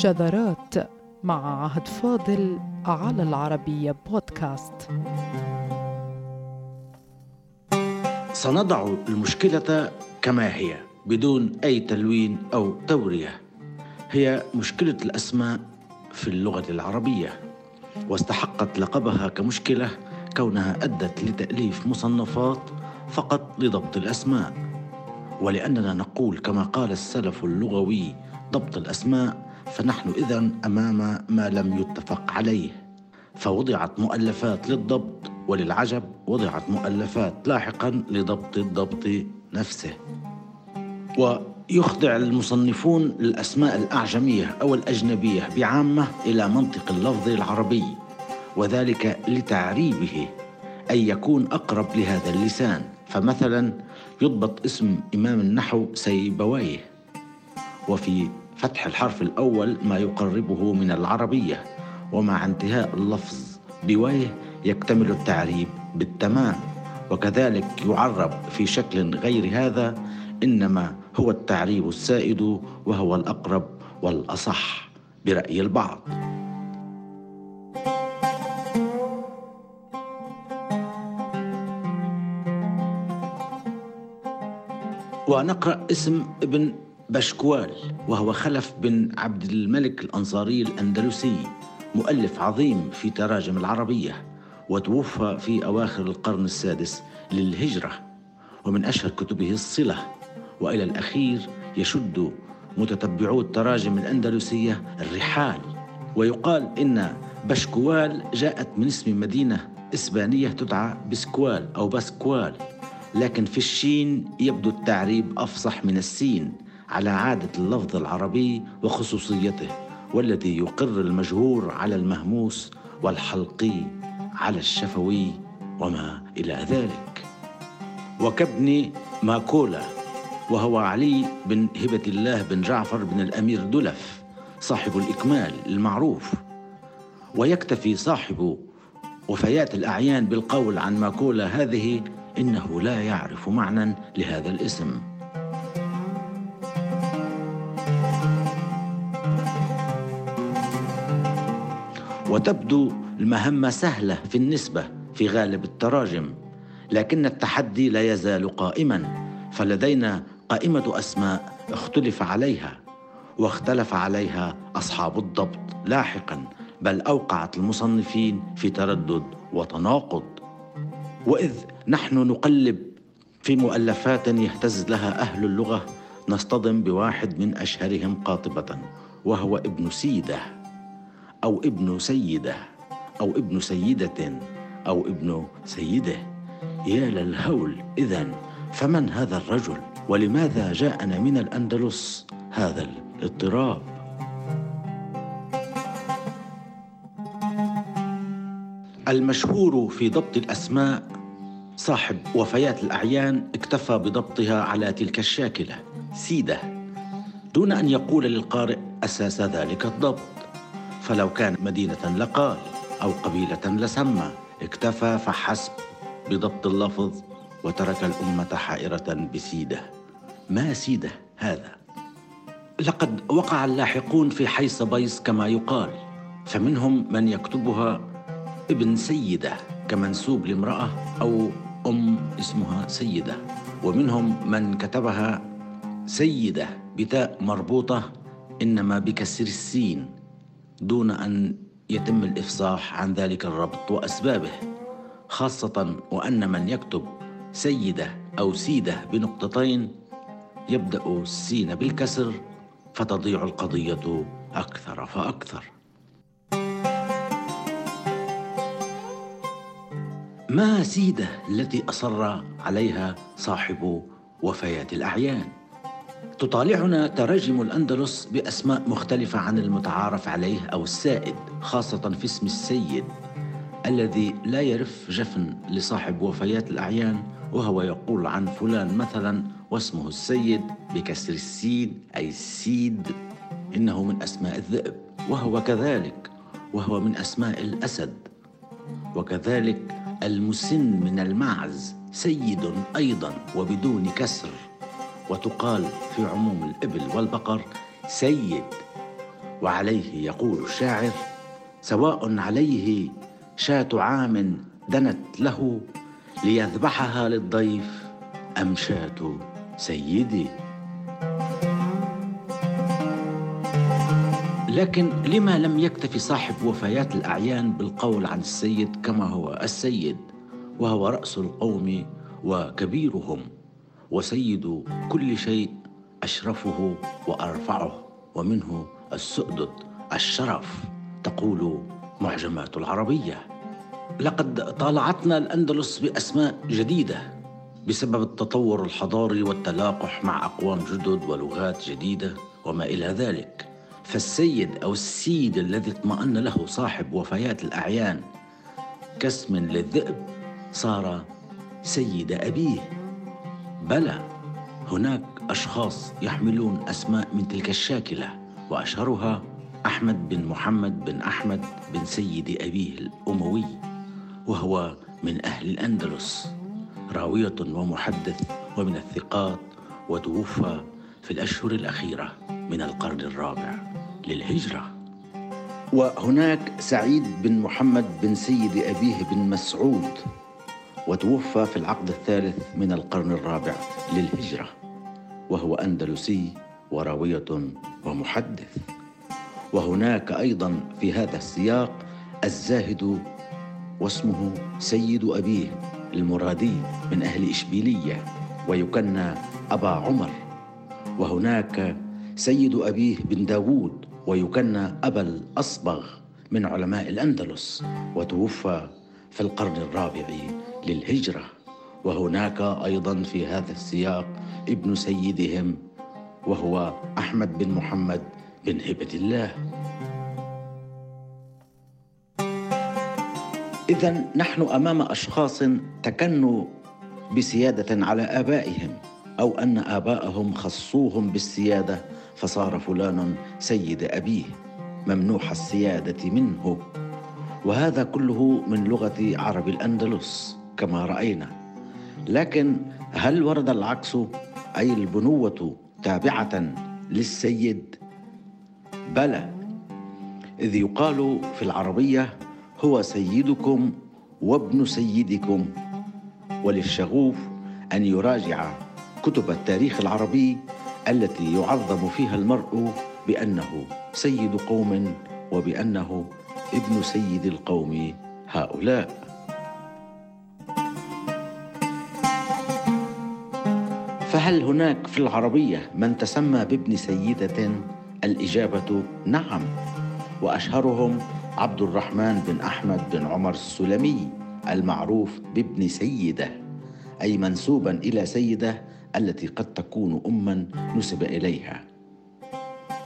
شذرات مع عهد فاضل على العربية بودكاست. سنضع المشكلة كما هي بدون أي تلوين أو تورية. هي مشكلة الأسماء في اللغة العربية واستحقت لقبها كمشكلة كونها أدت لتأليف مصنفات فقط لضبط الأسماء. ولأننا نقول كما قال السلف اللغوي ضبط الأسماء فنحن إذا أمام ما لم يتفق عليه. فوضعت مؤلفات للضبط وللعجب وضعت مؤلفات لاحقا لضبط الضبط نفسه. ويخضع المصنفون للأسماء الأعجمية أو الأجنبية بعامة إلى منطق اللفظ العربي وذلك لتعريبه أي يكون أقرب لهذا اللسان. فمثلا يضبط اسم إمام النحو سيبويه. وفي فتح الحرف الأول ما يقربه من العربية ومع انتهاء اللفظ بويه يكتمل التعريب بالتمام وكذلك يعرب في شكل غير هذا إنما هو التعريب السائد وهو الأقرب والأصح برأي البعض. ونقرأ اسم ابن بشكوال وهو خلف بن عبد الملك الأنصاري الأندلسي مؤلف عظيم في تراجم العربية وتوفى في أواخر القرن السادس للهجرة ومن أشهر كتبه الصلة وإلى الأخير يشد متتبعو التراجم الأندلسية الرحال ويقال إن بشكوال جاءت من اسم مدينة إسبانية تدعى بسكوال أو بسكوال لكن في الشين يبدو التعريب أفصح من السين على عادة اللفظ العربي وخصوصيته والذي يقر المجهور على المهموس والحلقي على الشفوي وما إلى ذلك. وكابن ماكولا وهو علي بن هبة الله بن جعفر بن الأمير دلف صاحب الإكمال المعروف. ويكتفي صاحب وفيات الأعيان بالقول عن ماكولا هذه إنه لا يعرف معنى لهذا الاسم. وتبدو المهمة سهلة في النسبة في غالب التراجم لكن التحدي لا يزال قائما فلدينا قائمة أسماء اختلف عليها واختلف عليها أصحاب الضبط لاحقا بل أوقعت المصنفين في تردد وتناقض. وإذ نحن نقلب في مؤلفات يهتز لها أهل اللغة نصطدم بواحد من أشهرهم قاطبة وهو ابن سيدة. أو ابن سيدة أو ابن سيدة أو ابن سيده. يا للهول إذا فمن هذا الرجل؟ ولماذا جاءنا من الأندلس هذا الاضطراب؟ المشهور في ضبط الأسماء صاحب وفيات الأعيان اكتفى بضبطها على تلك الشاكلة سيدة دون أن يقول للقارئ أساس ذلك الضبط. فلو كان مدينة لقال أو قبيلة لسمى اكتفى فحسب بضبط اللفظ وترك الأمة حائرة بسيدة. ما سيدة هذا؟ لقد وقع اللاحقون في حيص بيص كما يقال فمنهم من يكتبها ابن سيدة كمنسوب لامرأة أو أم اسمها سيدة ومنهم من كتبها سيدة بتاء مربوطة إنما بكسر السين. دون أن يتم الإفصاح عن ذلك الربط وأسبابه خاصة وأن من يكتب سيده أو سيده بنقطتين يبدأ السين بالكسر فتضيع القضية أكثر فأكثر. ما سيده التي أصر عليها صاحب وفيات الأعيان؟ تطالعنا تراجم الأندلس بأسماء مختلفة عن المتعارف عليه أو السائد خاصة في اسم السيد الذي لا يرف جفن لصاحب وفيات الأعيان وهو يقول عن فلان مثلا واسمه السيد بكسر السين أي السيد إنه من أسماء الذئب وهو كذلك وهو من أسماء الأسد. وكذلك المسن من المعز سيد أيضا وبدون كسر. وتقال في عموم الإبل والبقر سيد. وعليه يقول الشاعر سواء عليه شاة عام دنت له ليذبحها للضيف أم شاة سيدي. لكن لما لم يكتف صاحب وفيات الأعيان بالقول عن السيد كما هو السيد وهو رأس القوم وكبيرهم. وسيد كل شيء أشرفه وأرفعه ومنه السؤدد الشرف تقول معجمات العربية. لقد طالعتنا الأندلس بأسماء جديدة بسبب التطور الحضاري والتلاقح مع أقوام جدد ولغات جديدة وما إلى ذلك. فالسيد أو السيد الذي اطمأن له صاحب وفيات الأعيان كاسم للذئب صار سيد أبيه. بلى هناك أشخاص يحملون أسماء من تلك الشاكلة وأشهرها أحمد بن محمد بن أحمد بن سيد أبيه الأموي وهو من أهل الأندلس راوية ومحدث ومن الثقات وتوفى في الأشهر الأخيرة من القرن الرابع للهجرة. وهناك سعيد بن محمد بن سيد أبيه بن مسعود وتوفى في العقد الثالث من القرن الرابع للهجرة وهو أندلسي وراوية ومحدث. وهناك أيضا في هذا السياق الزاهد واسمه سيد أبيه المرادي من أهل إشبيلية ويكنى أبا عمر. وهناك سيد أبيه بن داوود ويكنى أبا الأصبغ من علماء الأندلس وتوفى في القرن الرابع للهجرة. وهناك أيضا في هذا السياق ابن سيدهم وهو أحمد بن محمد بن هبة الله. إذا نحن أمام أشخاص تكنوا بسيادة على آبائهم أو أن آباءهم خصوهم بالسيادة فصار فلان سيد أبيه ممنوح السيادة منه. وهذا كله من لغة عرب الأندلس. كما رأينا. لكن هل ورد العكس؟ أي البنوة تابعة للسيد؟ بلى. إذ يقال في العربية هو سيدكم وابن سيدكم. وللشغوف أن يراجع كتب التاريخ العربي التي يعظم فيها المرء بأنه سيد قوم وبأنه ابن سيد القوم هؤلاء. فهل هناك في العربية من تسمى بابن سيدة؟ الإجابة نعم وأشهرهم عبد الرحمن بن أحمد بن عمر السلمي المعروف بابن سيدة أي منسوبا إلى سيدة التي قد تكون أما نسب إليها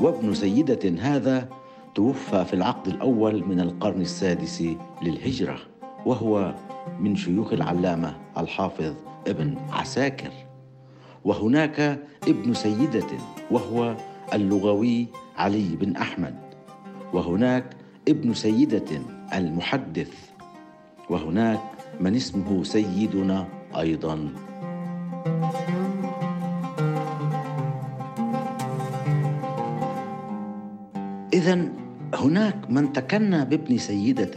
وابن سيدة هذا توفى في العقد الأول من القرن السادس للهجرة وهو من شيوخ العلامة الحافظ ابن عساكر وهناك ابن سيدة وهو اللغوي علي بن أحمد. وهناك ابن سيدة المحدث. وهناك من اسمه سيدنا أيضا. إذا هناك من تكنى بابن سيدة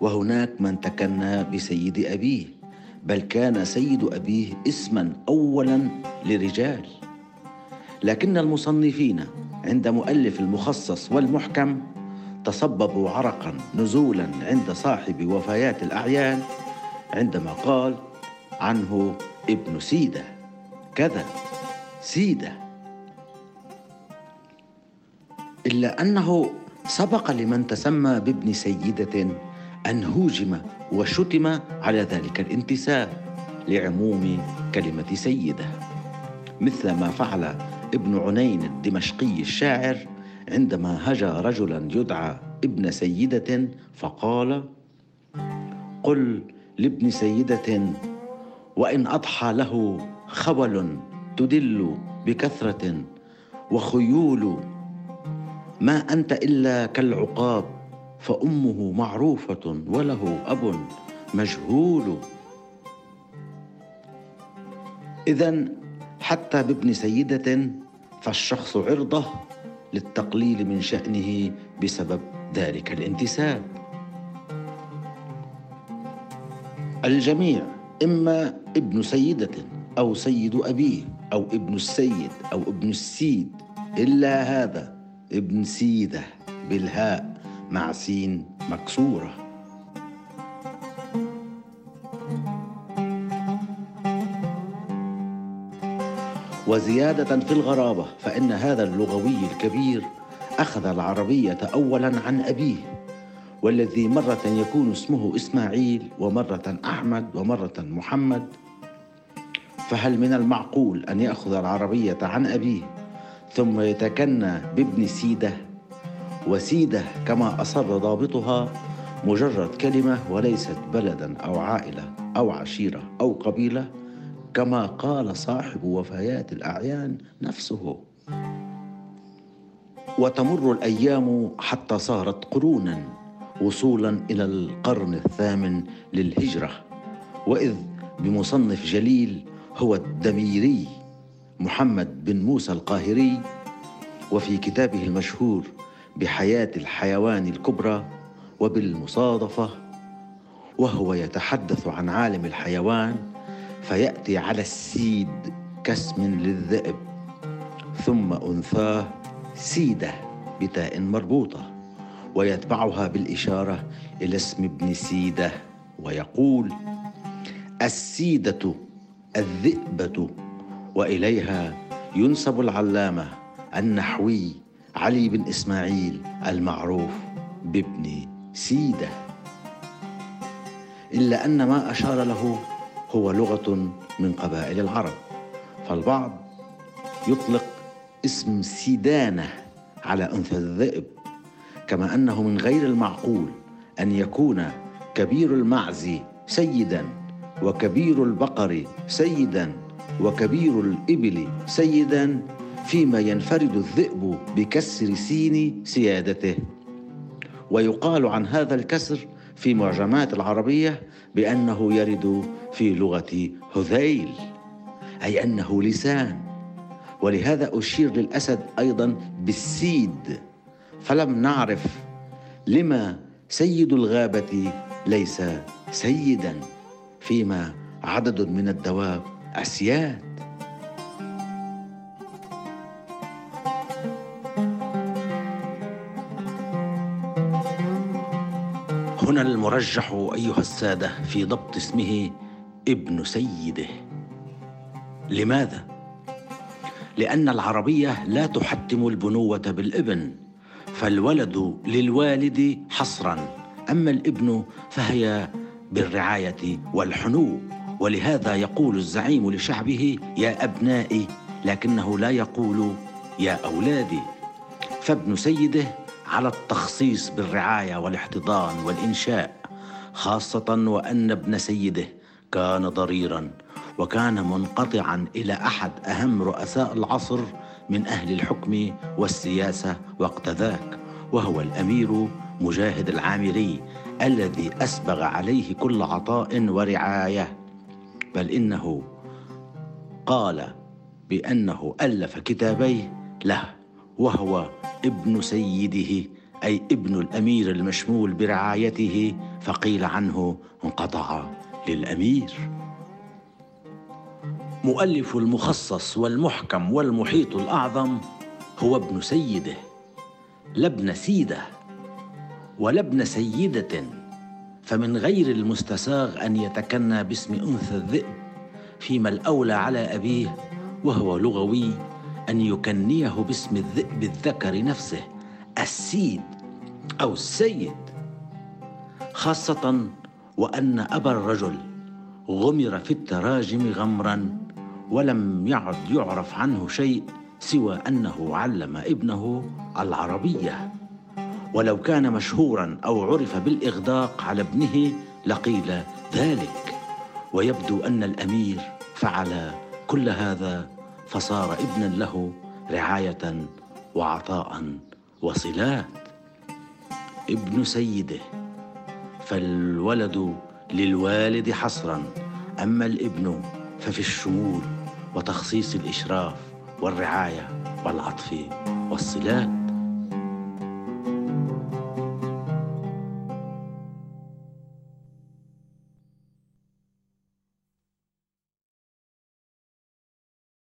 وهناك من تكنى بسيد أبيه. بل كان سيد أبيه اسما أولا لرجال لكن المصنفين عند مؤلف المخصص والمحكم تصببوا عرقا نزولا عند صاحب وفيات الأعيان عندما قال عنه ابن سيدة. كذا سيدة. إلا أنه سبق لمن تسمى بابن سيدة أن هوجم وشتم على ذلك الانتساب لعموم كلمة سيدة. مثل ما فعل ابن عنين الدمشقي الشاعر عندما هجا رجلا يدعى ابن سيدة فقال قل لابن سيدة وإن أضحى له خول تدل بكثرة وخيول ما أنت إلا كالعقاب فأمه معروفة وله أب مجهول. إذا حتى بابن سيدة فالشخص عرضة للتقليل من شأنه بسبب ذلك الانتساب. الجميع إما ابن سيدة أو سيد أبيه أو ابن السيد أو ابن السيد إلا هذا ابن سيدة بالهاء. مع سين مكسورة. وزيادة في الغرابة فإن هذا اللغوي الكبير أخذ العربية أولا عن أبيه والذي مرة يكون اسمه إسماعيل ومرة أحمد ومرة محمد. فهل من المعقول أن يأخذ العربية عن أبيه ثم يتكنى بابن سيدة؟ وسيدة كما أصر ضابطها مجرد كلمة وليست بلدا أو عائلة أو عشيرة أو قبيلة كما قال صاحب وفيات الأعيان نفسه. وتمر الأيام حتى صارت قرونا وصولا إلى القرن الثامن للهجرة وإذ بمصنف جليل هو الدميري محمد بن موسى القاهري وفي كتابه المشهور بحياة الحيوان الكبرى وبالمصادفة وهو يتحدث عن عالم الحيوان فيأتي على السيد كاسم للذئب ثم أنثاه سيدة بتاء مربوطة ويتبعها بالإشارة إلى اسم ابن سيدة ويقول السيدة الذئبة وإليها ينسب العلامة النحوي علي بن إسماعيل المعروف بابن سيدة. إلا أن ما أشار له هو لغة من قبائل العرب فالبعض يطلق اسم سيدانة على أنثى الذئب كما أنه من غير المعقول أن يكون كبير المعز سيدا وكبير البقر سيدا وكبير الإبل سيدا فيما ينفرد الذئب بكسر سين سيادته. ويقال عن هذا الكسر في معجمات العربية بأنه يرد في لغة هذيل أي أنه لسان. ولهذا أشير للأسد أيضا بالسيد. فلم نعرف لما سيد الغابة ليس سيدا فيما عدد من الدواب أسياد. هنا المرجح أيها السادة في ضبط اسمه ابن سيده. لماذا؟ لأن العربية لا تحتم البنوة بالابن فالولد للوالد حصرا. أما الابن فهي بالرعاية والحنو. ولهذا يقول الزعيم لشعبه يا أبنائي لكنه لا يقول يا أولادي فابن سيده على التخصيص بالرعاية والاحتضان والإنشاء خاصة وأن ابن سيده كان ضريرا وكان منقطعا إلى أحد أهم رؤساء العصر من أهل الحكم والسياسة وقت ذاك وهو الأمير مجاهد العامري الذي أسبغ عليه كل عطاء ورعاية. بل إنه قال بأنه ألف كتابيه له وهو ابن سيده أي ابن الأمير المشمول برعايته فقيل عنه انقطع للأمير. مؤلف المخصص والمحكم والمحيط الأعظم هو ابن سيده لابن سيده ولابن سيدة فمن غير المستساغ أن يتكنى باسم أنثى الذئب فيما الأولى على أبيه وهو لغوي أن يكنيه باسم الذئب الذكر نفسه السيد أو السيد. خاصة وأن أبا الرجل غمر في التراجم غمرا ولم يعد يعرف عنه شيء سوى أنه علم ابنه العربية. ولو كان مشهورا أو عرف بالإغداق على ابنه لقيل ذلك. ويبدو أن الأمير فعل كل هذا فصار ابنا له رعاية وعطاء وصلات ابن سيده فالولد للوالد حصرا. أما الابن ففي الشمول وتخصيص الإشراف والرعاية والعطف والصلات